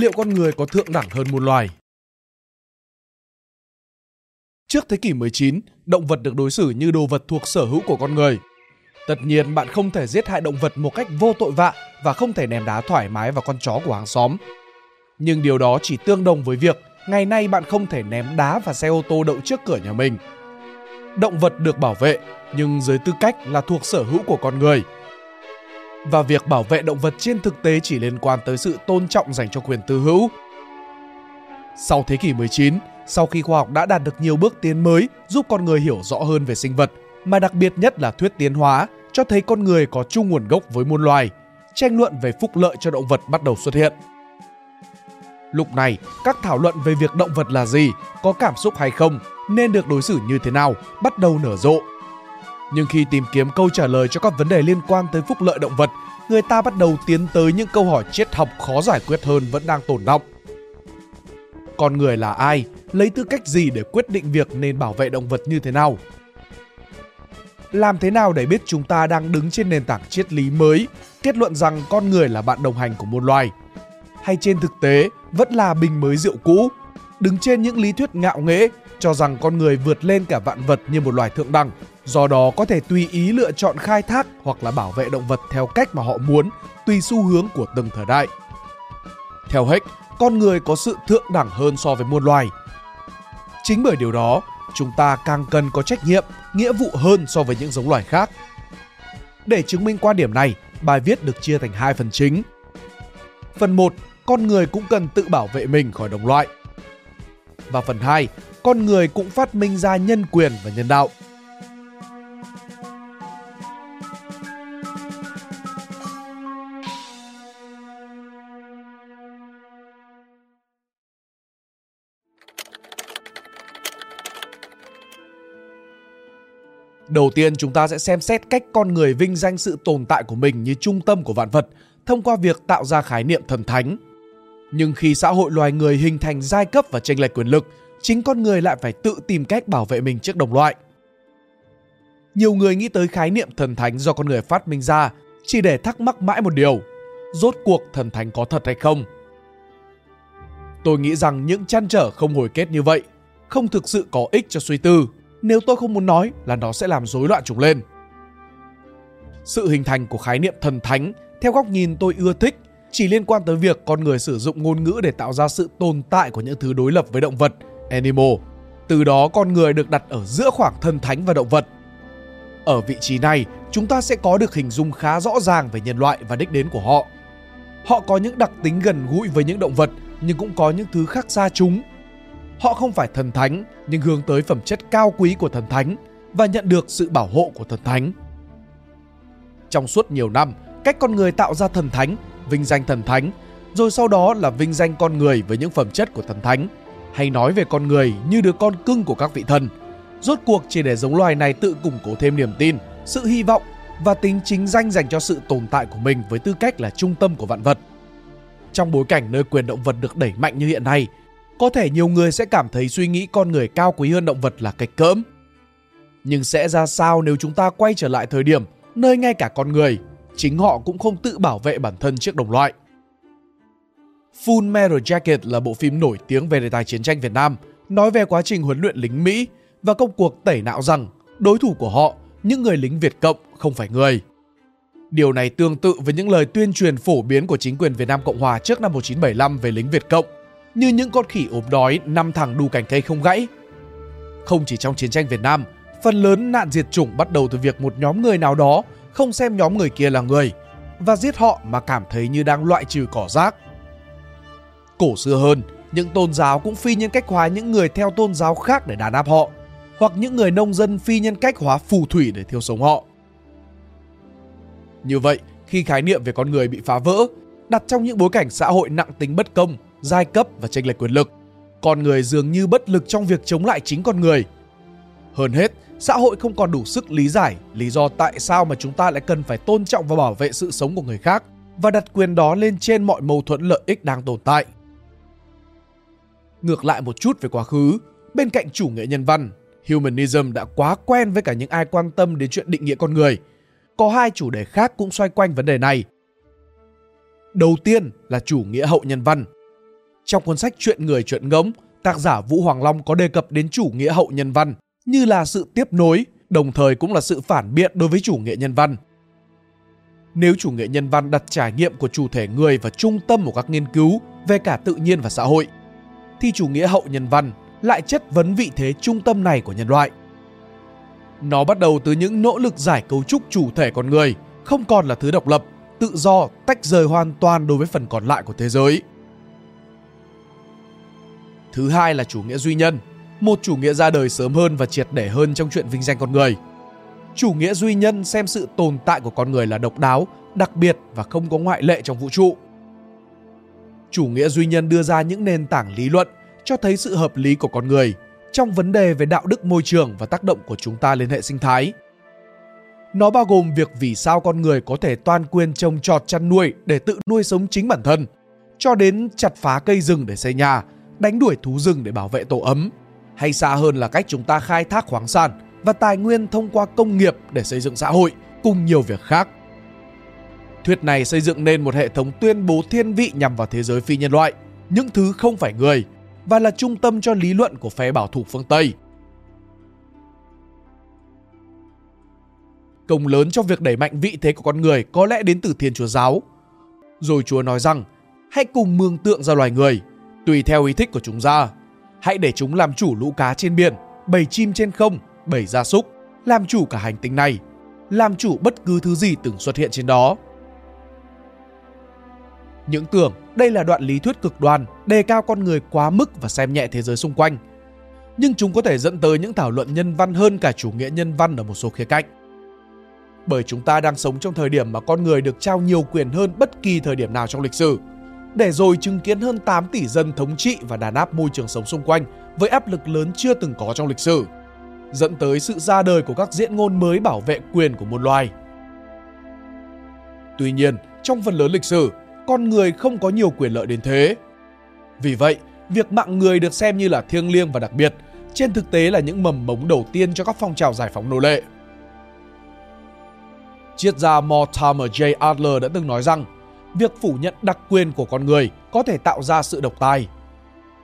Liệu con người có thượng đẳng hơn muôn loài? Trước thế kỷ 19, động vật được đối xử như đồ vật thuộc sở hữu của con người. Tất nhiên bạn không thể giết hại động vật một cách vô tội vạ và không thể ném đá thoải mái vào con chó của hàng xóm. Nhưng điều đó chỉ tương đồng với việc ngày nay bạn không thể ném đá và xe ô tô đậu trước cửa nhà mình. Động vật được bảo vệ nhưng dưới tư cách là thuộc sở hữu của con người. Và việc bảo vệ động vật trên thực tế chỉ liên quan tới sự tôn trọng dành cho quyền tư hữu. Sau thế kỷ 19, sau khi khoa học đã đạt được nhiều bước tiến mới giúp con người hiểu rõ hơn về sinh vật, mà đặc biệt nhất là thuyết tiến hóa, cho thấy con người có chung nguồn gốc với muôn loài, tranh luận về phúc lợi cho động vật bắt đầu xuất hiện. Lúc này, các thảo luận về việc động vật là gì, có cảm xúc hay không, nên được đối xử như thế nào, bắt đầu nở rộ. Nhưng khi tìm kiếm câu trả lời cho các vấn đề liên quan tới phúc lợi động vật, người ta bắt đầu tiến tới những câu hỏi triết học khó giải quyết hơn vẫn đang tồn động. Con người là ai? Lấy tư cách gì để quyết định việc nên bảo vệ động vật như thế nào? Làm thế nào để biết chúng ta đang đứng trên nền tảng triết lý mới, kết luận rằng con người là bạn đồng hành của một loài? Hay trên thực tế vẫn là bình mới rượu cũ, đứng trên những lý thuyết ngạo nghễ cho rằng con người vượt lên cả vạn vật như một loài thượng đẳng, do đó có thể tùy ý lựa chọn khai thác hoặc là bảo vệ động vật theo cách mà họ muốn, tùy xu hướng của từng thời đại. Theo Heck, con người có sự thượng đẳng hơn so với muôn loài. Chính bởi điều đó, chúng ta càng cần có trách nhiệm, nghĩa vụ hơn so với những giống loài khác. Để chứng minh quan điểm này, bài viết được chia thành hai phần chính. Phần 1, con người cũng cần tự bảo vệ mình khỏi đồng loại. Và phần 2, con người cũng phát minh ra nhân quyền và nhân đạo. Đầu tiên chúng ta sẽ xem xét cách con người vinh danh sự tồn tại của mình như trung tâm của vạn vật thông qua việc tạo ra khái niệm thần thánh. Nhưng khi xã hội loài người hình thành giai cấp và tranh lệch quyền lực, chính con người lại phải tự tìm cách bảo vệ mình trước đồng loại. Nhiều người nghĩ tới khái niệm thần thánh do con người phát minh ra chỉ để thắc mắc mãi một điều, rốt cuộc thần thánh có thật hay không? Tôi nghĩ rằng những chăn trở không hồi kết như vậy không thực sự có ích cho suy tư nếu tôi không muốn nói là nó sẽ làm rối loạn chúng lên. Sự hình thành của khái niệm thần thánh theo góc nhìn tôi ưa thích chỉ liên quan tới việc con người sử dụng ngôn ngữ để tạo ra sự tồn tại của những thứ đối lập với động vật, animal. Từ đó con người được đặt ở giữa khoảng thần thánh và động vật. Ở vị trí này, chúng ta sẽ có được hình dung khá rõ ràng về nhân loại và đích đến của họ. Họ có những đặc tính gần gũi với những động vật nhưng cũng có những thứ khác xa chúng Họ không phải thần thánh nhưng hướng tới phẩm chất cao quý của thần thánh và nhận được sự bảo hộ của thần thánh. Trong suốt nhiều năm, cách con người tạo ra thần thánh, vinh danh thần thánh, rồi sau đó là vinh danh con người với những phẩm chất của thần thánh, hay nói về con người như đứa con cưng của các vị thần. Rốt cuộc chỉ để giống loài này tự củng cố thêm niềm tin, sự hy vọng và tính chính danh dành cho sự tồn tại của mình với tư cách là trung tâm của vạn vật. Trong bối cảnh nơi quyền động vật được đẩy mạnh như hiện nay, có thể nhiều người sẽ cảm thấy suy nghĩ con người cao quý hơn động vật là cách cỡm. Nhưng sẽ ra sao nếu chúng ta quay trở lại thời điểm nơi ngay cả con người, chính họ cũng không tự bảo vệ bản thân trước đồng loại. Full Metal Jacket là bộ phim nổi tiếng về đề tài chiến tranh Việt Nam, nói về quá trình huấn luyện lính Mỹ và công cuộc tẩy não rằng đối thủ của họ, những người lính Việt Cộng không phải người. Điều này tương tự với những lời tuyên truyền phổ biến của chính quyền Việt Nam Cộng Hòa trước năm 1975 về lính Việt Cộng như những con khỉ ốm đói năm thẳng đu cành cây không gãy. Không chỉ trong chiến tranh Việt Nam, phần lớn nạn diệt chủng bắt đầu từ việc một nhóm người nào đó không xem nhóm người kia là người và giết họ mà cảm thấy như đang loại trừ cỏ rác. Cổ xưa hơn, những tôn giáo cũng phi nhân cách hóa những người theo tôn giáo khác để đàn áp họ, hoặc những người nông dân phi nhân cách hóa phù thủy để thiêu sống họ. Như vậy, khi khái niệm về con người bị phá vỡ, đặt trong những bối cảnh xã hội nặng tính bất công, giai cấp và tranh lệch quyền lực. Con người dường như bất lực trong việc chống lại chính con người. Hơn hết, xã hội không còn đủ sức lý giải lý do tại sao mà chúng ta lại cần phải tôn trọng và bảo vệ sự sống của người khác và đặt quyền đó lên trên mọi mâu thuẫn lợi ích đang tồn tại. Ngược lại một chút về quá khứ, bên cạnh chủ nghĩa nhân văn, humanism đã quá quen với cả những ai quan tâm đến chuyện định nghĩa con người. Có hai chủ đề khác cũng xoay quanh vấn đề này. Đầu tiên là chủ nghĩa hậu nhân văn, Trong cuốn sách Chuyện người chuyện ngỗng, tác giả Vũ Hoàng Long có đề cập đến chủ nghĩa hậu nhân văn như là sự tiếp nối, đồng thời cũng là sự phản biện đối với chủ nghĩa nhân văn. Nếu chủ nghĩa nhân văn đặt trải nghiệm của chủ thể người vào trung tâm của các nghiên cứu về cả tự nhiên và xã hội, thì chủ nghĩa hậu nhân văn lại chất vấn vị thế trung tâm này của nhân loại. Nó bắt đầu từ những nỗ lực giải cấu trúc chủ thể con người, không còn là thứ độc lập, tự do, tách rời hoàn toàn đối với phần còn lại của thế giới. Thứ hai là chủ nghĩa duy nhân, một chủ nghĩa ra đời sớm hơn và triệt để hơn trong chuyện vinh danh con người. Chủ nghĩa duy nhân xem sự tồn tại của con người là độc đáo, đặc biệt và không có ngoại lệ trong vũ trụ. Chủ nghĩa duy nhân đưa ra những nền tảng lý luận cho thấy sự hợp lý của con người trong vấn đề về đạo đức môi trường và tác động của chúng ta lên hệ sinh thái. Nó bao gồm việc vì sao con người có thể toàn quyền trồng trọt chăn nuôi để tự nuôi sống chính bản thân, cho đến chặt phá cây rừng để xây nhà, đánh đuổi thú rừng để bảo vệ tổ ấm, hay xa hơn là cách chúng ta khai thác khoáng sản và tài nguyên thông qua công nghiệp để xây dựng xã hội cùng nhiều việc khác. Thuyết này xây dựng nên một hệ thống tuyên bố thiên vị nhằm vào thế giới phi nhân loại, những thứ không phải người và là trung tâm cho lý luận của phe bảo thủ phương Tây. Công lớn trong việc đẩy mạnh vị thế của con người có lẽ đến từ Thiên Chúa Giáo. Rồi Chúa nói rằng, hãy cùng mường tượng ra loài người, tùy theo ý thích của chúng ra. Hãy để chúng làm chủ lũ cá trên biển, bầy chim trên không, bầy gia súc, làm chủ cả hành tinh này, làm chủ bất cứ thứ gì từng xuất hiện trên đó. Những tưởng đây là đoạn lý thuyết cực đoan, đề cao con người quá mức và xem nhẹ thế giới xung quanh. Nhưng chúng có thể dẫn tới những thảo luận nhân văn hơn cả chủ nghĩa nhân văn ở một số khía cạnh. Bởi chúng ta đang sống trong thời điểm mà con người được trao nhiều quyền hơn bất kỳ thời điểm nào trong lịch sử. Để rồi chứng kiến hơn 8 tỷ dân thống trị và đàn áp môi trường sống xung quanh với áp lực lớn chưa từng có trong lịch sử, dẫn tới sự ra đời của các diễn ngôn mới bảo vệ quyền của một loài. Tuy nhiên, trong phần lớn lịch sử, con người không có nhiều quyền lợi đến thế. Vì vậy, việc mạng người được xem như là thiêng liêng và đặc biệt, trên thực tế là những mầm mống đầu tiên cho các phong trào giải phóng nô lệ. Triết gia Mortimer J. Adler đã từng nói rằng, việc phủ nhận đặc quyền của con người có thể tạo ra sự độc tài.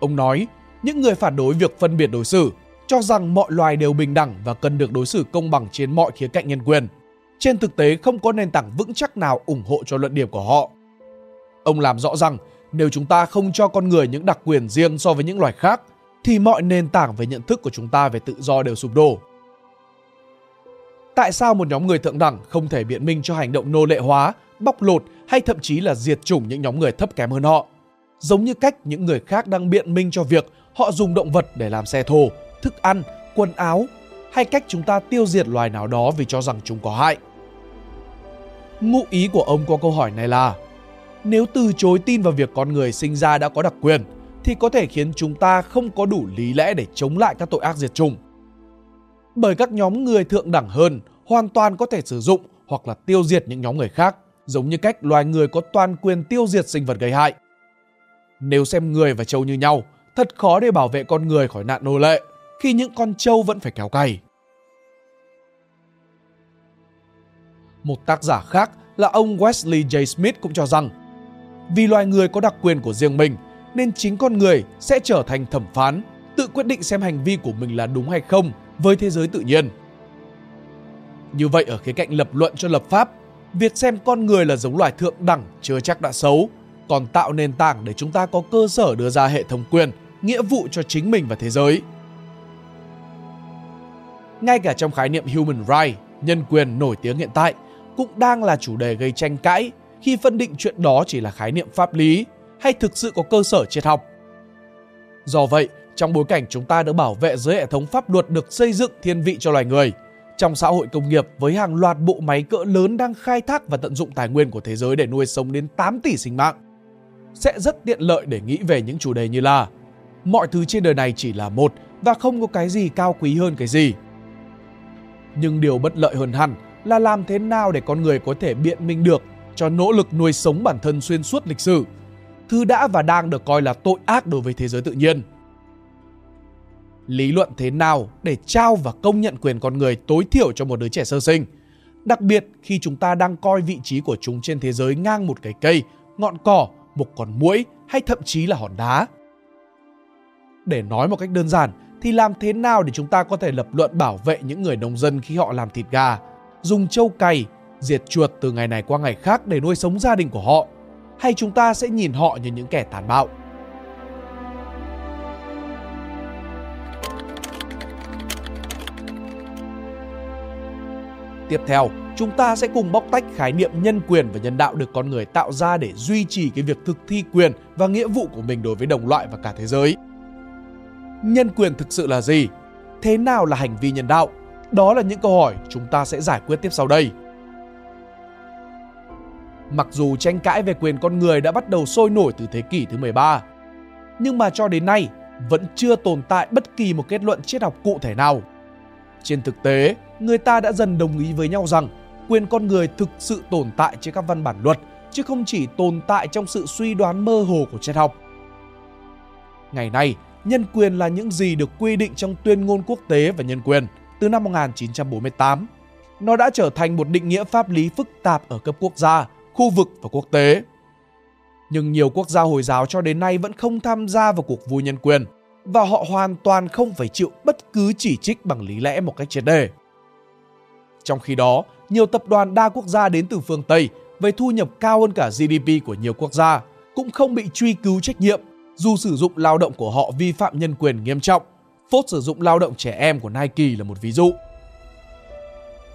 Ông nói, những người phản đối việc phân biệt đối xử cho rằng mọi loài đều bình đẳng và cần được đối xử công bằng trên mọi khía cạnh nhân quyền. Trên thực tế không có nền tảng vững chắc nào ủng hộ cho luận điểm của họ. Ông làm rõ rằng nếu chúng ta không cho con người những đặc quyền riêng so với những loài khác, thì mọi nền tảng về nhận thức của chúng ta về tự do đều sụp đổ. Tại sao một nhóm người thượng đẳng không thể biện minh cho hành động nô lệ hóa, bóc lột hay thậm chí là diệt chủng những nhóm người thấp kém hơn họ? Giống như cách những người khác đang biện minh cho việc họ dùng động vật để làm xe thồ, thức ăn, quần áo hay cách chúng ta tiêu diệt loài nào đó vì cho rằng chúng có hại. Ngụ ý của ông qua câu hỏi này là nếu từ chối tin vào việc con người sinh ra đã có đặc quyền thì có thể khiến chúng ta không có đủ lý lẽ để chống lại các tội ác diệt chủng. Bởi các nhóm người thượng đẳng hơn hoàn toàn có thể sử dụng hoặc là tiêu diệt những nhóm người khác, giống như cách loài người có toàn quyền tiêu diệt sinh vật gây hại. Nếu xem người và trâu như nhau, thật khó để bảo vệ con người khỏi nạn nô lệ khi những con trâu vẫn phải kéo cày. Một tác giả khác là ông Wesley J. Smith cũng cho rằng vì loài người có đặc quyền của riêng mình nên chính con người sẽ trở thành thẩm phán, tự quyết định xem hành vi của mình là đúng hay không với thế giới tự nhiên. Như vậy ở khía cạnh lập luận cho lập pháp, việc xem con người là giống loài thượng đẳng chưa chắc đã xấu, còn tạo nền tảng để chúng ta có cơ sở đưa ra hệ thống quyền, nghĩa vụ cho chính mình và thế giới. Ngay cả trong khái niệm human right, nhân quyền nổi tiếng hiện tại, cũng đang là chủ đề gây tranh cãi khi phân định chuyện đó chỉ là khái niệm pháp lý hay thực sự có cơ sở triết học. Do vậy, trong bối cảnh chúng ta được bảo vệ dưới hệ thống pháp luật được xây dựng thiên vị cho loài người, trong xã hội công nghiệp với hàng loạt bộ máy cỡ lớn đang khai thác và tận dụng tài nguyên của thế giới để nuôi sống đến 8 tỷ sinh mạng, sẽ rất tiện lợi để nghĩ về những chủ đề như là mọi thứ trên đời này chỉ là một và không có cái gì cao quý hơn cái gì. Nhưng điều bất lợi hơn hẳn là làm thế nào để con người có thể biện minh được cho nỗ lực nuôi sống bản thân xuyên suốt lịch sử, thứ đã và đang được coi là tội ác đối với thế giới tự nhiên. Lý luận thế nào để trao và công nhận quyền con người tối thiểu cho một đứa trẻ sơ sinh, đặc biệt khi chúng ta đang coi vị trí của chúng trên thế giới ngang một cái cây, ngọn cỏ một con muỗi hay thậm chí là hòn đá. Để nói một cách đơn giản thì làm thế nào để chúng ta có thể lập luận bảo vệ những người nông dân khi họ làm thịt gà, dùng trâu cày, diệt chuột từ ngày này qua ngày khác để nuôi sống gia đình của họ? Hay chúng ta sẽ nhìn họ như những kẻ tàn bạo? Tiếp theo, chúng ta sẽ cùng bóc tách khái niệm nhân quyền và nhân đạo được con người tạo ra để duy trì cái việc thực thi quyền và nghĩa vụ của mình đối với đồng loại và cả thế giới. Nhân quyền thực sự là gì? Thế nào là hành vi nhân đạo? Đó là những câu hỏi chúng ta sẽ giải quyết tiếp sau đây. Mặc dù tranh cãi về quyền con người đã bắt đầu sôi nổi từ thế kỷ thứ 13, nhưng mà cho đến nay vẫn chưa tồn tại bất kỳ một kết luận triết học cụ thể nào. Trên thực tế, người ta đã dần đồng ý với nhau rằng quyền con người thực sự tồn tại trên các văn bản luật chứ không chỉ tồn tại trong sự suy đoán mơ hồ của triết học. Ngày nay, nhân quyền là những gì được quy định trong tuyên ngôn quốc tế về nhân quyền từ năm 1948. Nó đã trở thành một định nghĩa pháp lý phức tạp ở cấp quốc gia, khu vực và quốc tế. Nhưng nhiều quốc gia Hồi giáo cho đến nay vẫn không tham gia vào cuộc vui nhân quyền và họ hoàn toàn không phải chịu bất cứ chỉ trích bằng lý lẽ một cách triệt đề. Trong khi đó, nhiều tập đoàn đa quốc gia đến từ phương Tây với thu nhập cao hơn cả GDP của nhiều quốc gia cũng không bị truy cứu trách nhiệm dù sử dụng lao động của họ vi phạm nhân quyền nghiêm trọng. Phốt sử dụng lao động trẻ em của Nike là một ví dụ.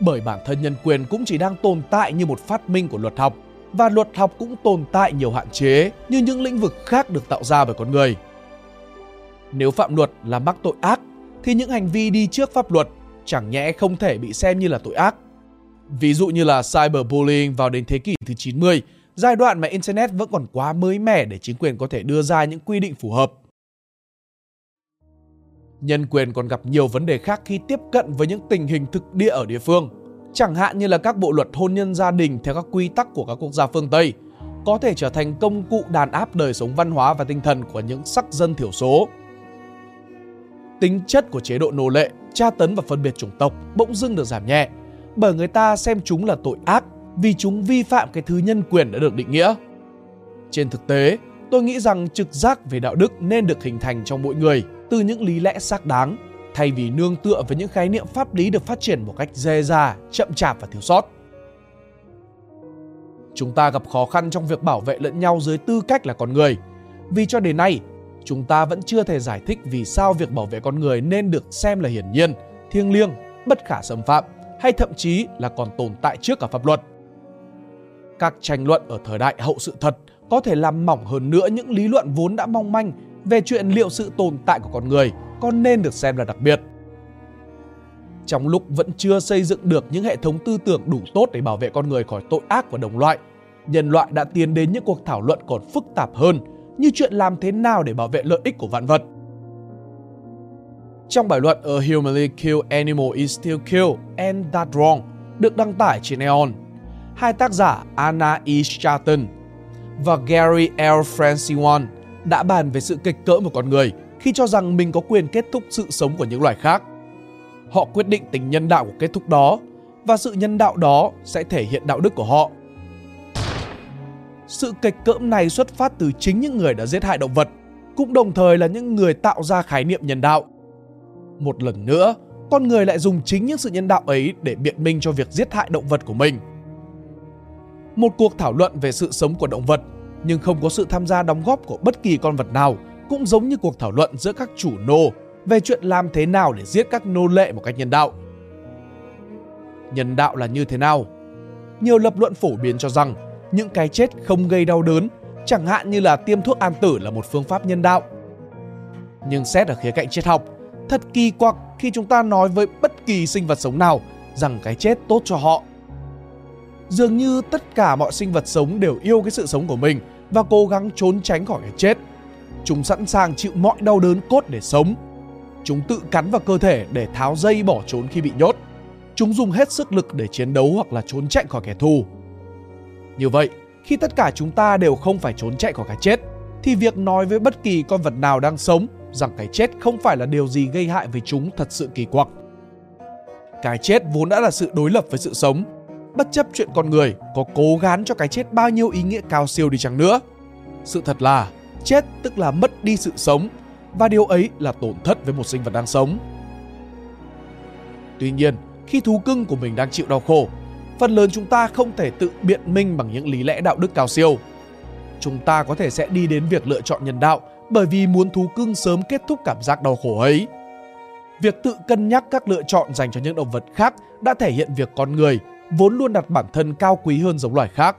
Bởi bản thân nhân quyền cũng chỉ đang tồn tại như một phát minh của luật học và luật học cũng tồn tại nhiều hạn chế như những lĩnh vực khác được tạo ra bởi con người. Nếu phạm luật là mắc tội ác thì những hành vi đi trước pháp luật chẳng nhẽ không thể bị xem như là tội ác. Ví dụ như là cyberbullying vào đến thế kỷ thứ 90, giai đoạn mà Internet vẫn còn quá mới mẻ để chính quyền có thể đưa ra những quy định phù hợp. Nhân quyền còn gặp nhiều vấn đề khác khi tiếp cận với những tình hình thực địa ở địa phương, chẳng hạn như là các bộ luật hôn nhân gia đình theo các quy tắc của các quốc gia phương Tây, có thể trở thành công cụ đàn áp đời sống văn hóa và tinh thần của những sắc dân thiểu số. Tính chất của chế độ nô lệ, tra tấn và phân biệt chủng tộc bỗng dưng được giảm nhẹ, bởi người ta xem chúng là tội ác vì chúng vi phạm cái thứ nhân quyền đã được định nghĩa. Trên thực tế, tôi nghĩ rằng trực giác về đạo đức nên được hình thành trong mỗi người từ những lý lẽ xác đáng, thay vì nương tựa với những khái niệm pháp lý được phát triển một cách dê dà, chậm chạp và thiếu sót. Chúng ta gặp khó khăn trong việc bảo vệ lẫn nhau dưới tư cách là con người, vì cho đến nay, chúng ta vẫn chưa thể giải thích vì sao việc bảo vệ con người nên được xem là hiển nhiên, thiêng liêng, bất khả xâm phạm hay thậm chí là còn tồn tại trước cả pháp luật các tranh luận ở thời đại hậu sự thật có thể làm mỏng hơn nữa những lý luận vốn đã mong manh về chuyện liệu sự tồn tại của con người có nên được xem là đặc biệt. Trong lúc vẫn chưa xây dựng được những hệ thống tư tưởng đủ tốt để bảo vệ con người khỏi tội ác của đồng loại, nhân loại đã tiến đến những cuộc thảo luận còn phức tạp hơn như chuyện làm thế nào để bảo vệ lợi ích của vạn vật. Trong bài luận A Humanly Kill Animal is Still Kill and That Wrong được đăng tải trên Neon, hai tác giả Anna E. Stratton và Gary L. Francione đã bàn về sự kịch cỡ một con người khi cho rằng mình có quyền kết thúc sự sống của những loài khác. Họ quyết định tính nhân đạo của kết thúc đó và sự nhân đạo đó sẽ thể hiện đạo đức của họ. Sự kịch cỡm này xuất phát từ chính những người đã giết hại động vật, cũng đồng thời là những người tạo ra khái niệm nhân đạo. Một lần nữa, con người lại dùng chính những sự nhân đạo ấy để biện minh cho việc giết hại động vật của mình – một cuộc thảo luận về sự sống của động vật nhưng không có sự tham gia đóng góp của bất kỳ con vật nào cũng giống như cuộc thảo luận giữa các chủ nô về chuyện làm thế nào để giết các nô lệ một cách nhân đạo. Nhân đạo là như thế nào? Nhiều lập luận phổ biến cho rằng những cái chết không gây đau đớn, chẳng hạn như là tiêm thuốc an tử là một phương pháp nhân đạo. Nhưng xét ở khía cạnh triết học, thật kỳ quặc khi chúng ta nói với bất kỳ sinh vật sống nào rằng cái chết tốt cho họ dường như tất cả mọi sinh vật sống đều yêu cái sự sống của mình và cố gắng trốn tránh khỏi cái chết. Chúng sẵn sàng chịu mọi đau đớn cốt để sống. Chúng tự cắn vào cơ thể để tháo dây bỏ trốn khi bị nhốt. Chúng dùng hết sức lực để chiến đấu hoặc là trốn chạy khỏi kẻ thù. Như vậy, khi tất cả chúng ta đều không phải trốn chạy khỏi cái chết, thì việc nói với bất kỳ con vật nào đang sống rằng cái chết không phải là điều gì gây hại với chúng thật sự kỳ quặc. Cái chết vốn đã là sự đối lập với sự sống bất chấp chuyện con người có cố gắng cho cái chết bao nhiêu ý nghĩa cao siêu đi chăng nữa. Sự thật là chết tức là mất đi sự sống và điều ấy là tổn thất với một sinh vật đang sống. Tuy nhiên, khi thú cưng của mình đang chịu đau khổ, phần lớn chúng ta không thể tự biện minh bằng những lý lẽ đạo đức cao siêu. Chúng ta có thể sẽ đi đến việc lựa chọn nhân đạo bởi vì muốn thú cưng sớm kết thúc cảm giác đau khổ ấy. Việc tự cân nhắc các lựa chọn dành cho những động vật khác đã thể hiện việc con người vốn luôn đặt bản thân cao quý hơn giống loài khác.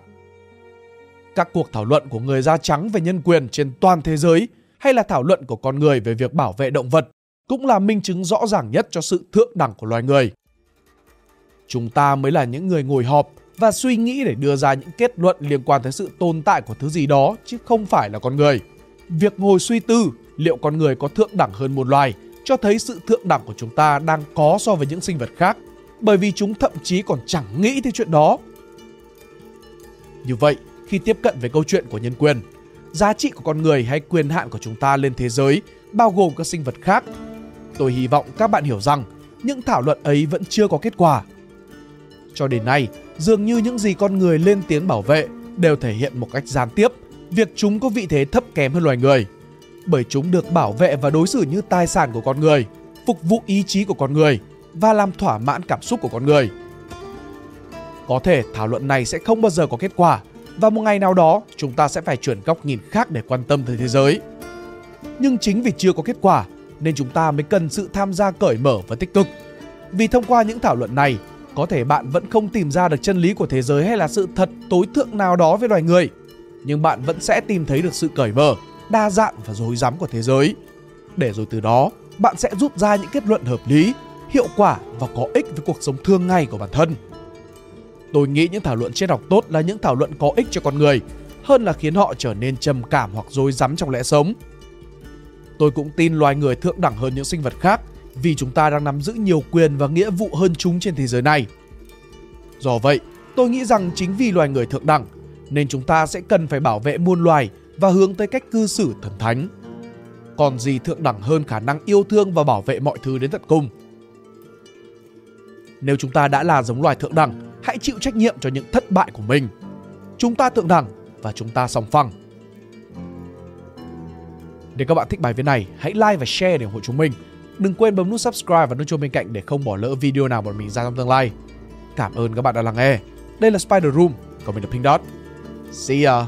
Các cuộc thảo luận của người da trắng về nhân quyền trên toàn thế giới hay là thảo luận của con người về việc bảo vệ động vật cũng là minh chứng rõ ràng nhất cho sự thượng đẳng của loài người. Chúng ta mới là những người ngồi họp và suy nghĩ để đưa ra những kết luận liên quan tới sự tồn tại của thứ gì đó chứ không phải là con người. Việc ngồi suy tư liệu con người có thượng đẳng hơn một loài cho thấy sự thượng đẳng của chúng ta đang có so với những sinh vật khác bởi vì chúng thậm chí còn chẳng nghĩ tới chuyện đó. Như vậy, khi tiếp cận với câu chuyện của nhân quyền, giá trị của con người hay quyền hạn của chúng ta lên thế giới bao gồm các sinh vật khác, tôi hy vọng các bạn hiểu rằng những thảo luận ấy vẫn chưa có kết quả. Cho đến nay, dường như những gì con người lên tiếng bảo vệ đều thể hiện một cách gián tiếp việc chúng có vị thế thấp kém hơn loài người bởi chúng được bảo vệ và đối xử như tài sản của con người, phục vụ ý chí của con người và làm thỏa mãn cảm xúc của con người. Có thể thảo luận này sẽ không bao giờ có kết quả và một ngày nào đó chúng ta sẽ phải chuyển góc nhìn khác để quan tâm tới thế giới. Nhưng chính vì chưa có kết quả nên chúng ta mới cần sự tham gia cởi mở và tích cực. Vì thông qua những thảo luận này, có thể bạn vẫn không tìm ra được chân lý của thế giới hay là sự thật tối thượng nào đó với loài người, nhưng bạn vẫn sẽ tìm thấy được sự cởi mở, đa dạng và rối rắm của thế giới. Để rồi từ đó, bạn sẽ rút ra những kết luận hợp lý, hiệu quả và có ích với cuộc sống thương ngày của bản thân. Tôi nghĩ những thảo luận triết học tốt là những thảo luận có ích cho con người, hơn là khiến họ trở nên trầm cảm hoặc rối rắm trong lẽ sống. Tôi cũng tin loài người thượng đẳng hơn những sinh vật khác vì chúng ta đang nắm giữ nhiều quyền và nghĩa vụ hơn chúng trên thế giới này. Do vậy, tôi nghĩ rằng chính vì loài người thượng đẳng nên chúng ta sẽ cần phải bảo vệ muôn loài và hướng tới cách cư xử thần thánh. Còn gì thượng đẳng hơn khả năng yêu thương và bảo vệ mọi thứ đến tận cùng. Nếu chúng ta đã là giống loài thượng đẳng, hãy chịu trách nhiệm cho những thất bại của mình. Chúng ta thượng đẳng và chúng ta song phẳng. Nếu các bạn thích bài viết này, hãy like và share để ủng hộ chúng mình. Đừng quên bấm nút subscribe và nút chuông bên cạnh để không bỏ lỡ video nào bọn mình ra trong tương lai. Cảm ơn các bạn đã lắng nghe. Đây là Spider Room, còn mình là Pink Dot. See ya!